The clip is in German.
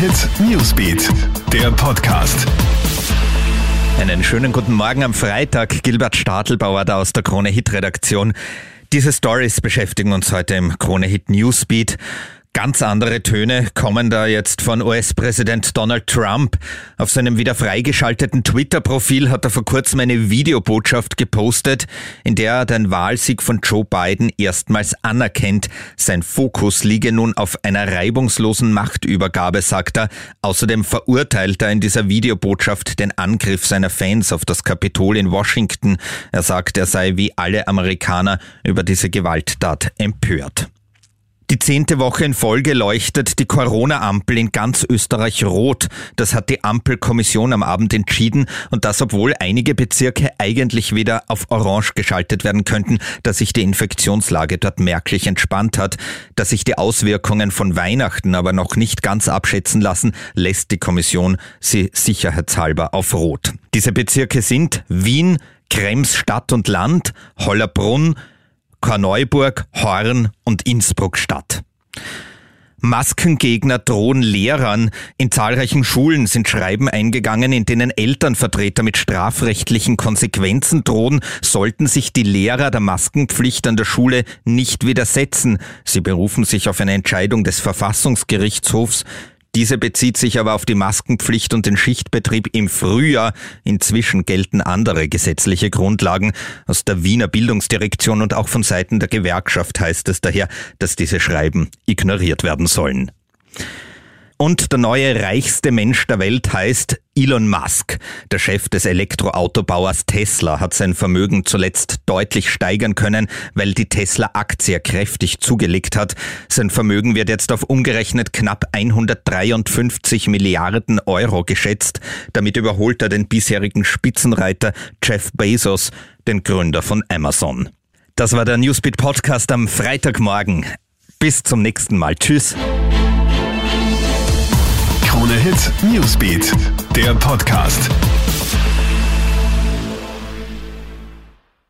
Hit Newsbeat, der Podcast. Einen schönen guten Morgen am Freitag. Gilbert Stadelbauer da aus der Krone Hit Redaktion. Diese Stories beschäftigen uns heute im Krone Hit Newsbeat. Ganz andere Töne kommen da jetzt von US-Präsident Donald Trump. Auf seinem wieder freigeschalteten Twitter-Profil hat er vor kurzem eine Videobotschaft gepostet, in der er den Wahlsieg von Joe Biden erstmals anerkennt. Sein Fokus liege nun auf einer reibungslosen Machtübergabe, sagt er. Außerdem verurteilt er in dieser Videobotschaft den Angriff seiner Fans auf das Kapitol in Washington. Er sagt, er sei wie alle Amerikaner über diese Gewalttat empört. Die zehnte Woche in Folge leuchtet die Corona-Ampel in ganz Österreich rot. Das hat die Ampelkommission am Abend entschieden und das, obwohl einige Bezirke eigentlich wieder auf Orange geschaltet werden könnten, dass sich die Infektionslage dort merklich entspannt hat. Dass sich die Auswirkungen von Weihnachten aber noch nicht ganz abschätzen lassen, lässt die Kommission sie sicherheitshalber auf rot. Diese Bezirke sind Wien, Krems Stadt und Land, Hollerbrunn, Korneuburg, Horn und Innsbruck-Stadt. Maskengegner drohen Lehrern. In zahlreichen Schulen sind Schreiben eingegangen, in denen Elternvertreter mit strafrechtlichen Konsequenzen drohen, sollten sich die Lehrer der Maskenpflicht an der Schule nicht widersetzen. Sie berufen sich auf eine Entscheidung des Verfassungsgerichtshofs. Diese bezieht sich aber auf die Maskenpflicht und den Schichtbetrieb im Frühjahr. Inzwischen gelten andere gesetzliche Grundlagen. Aus der Wiener Bildungsdirektion und auch von Seiten der Gewerkschaft heißt es daher, dass diese Schreiben ignoriert werden sollen. Und der neue reichste Mensch der Welt heißt Elon Musk. Der Chef des Elektroautobauers Tesla hat sein Vermögen zuletzt deutlich steigern können, weil die Tesla-Aktie kräftig zugelegt hat. Sein Vermögen wird jetzt auf umgerechnet knapp 153 Milliarden Euro geschätzt. Damit überholt er den bisherigen Spitzenreiter Jeff Bezos, den Gründer von Amazon. Das war der Newsbeat Podcast am Freitagmorgen. Bis zum nächsten Mal. Tschüss. Krone Hit Newsbeat, der Podcast.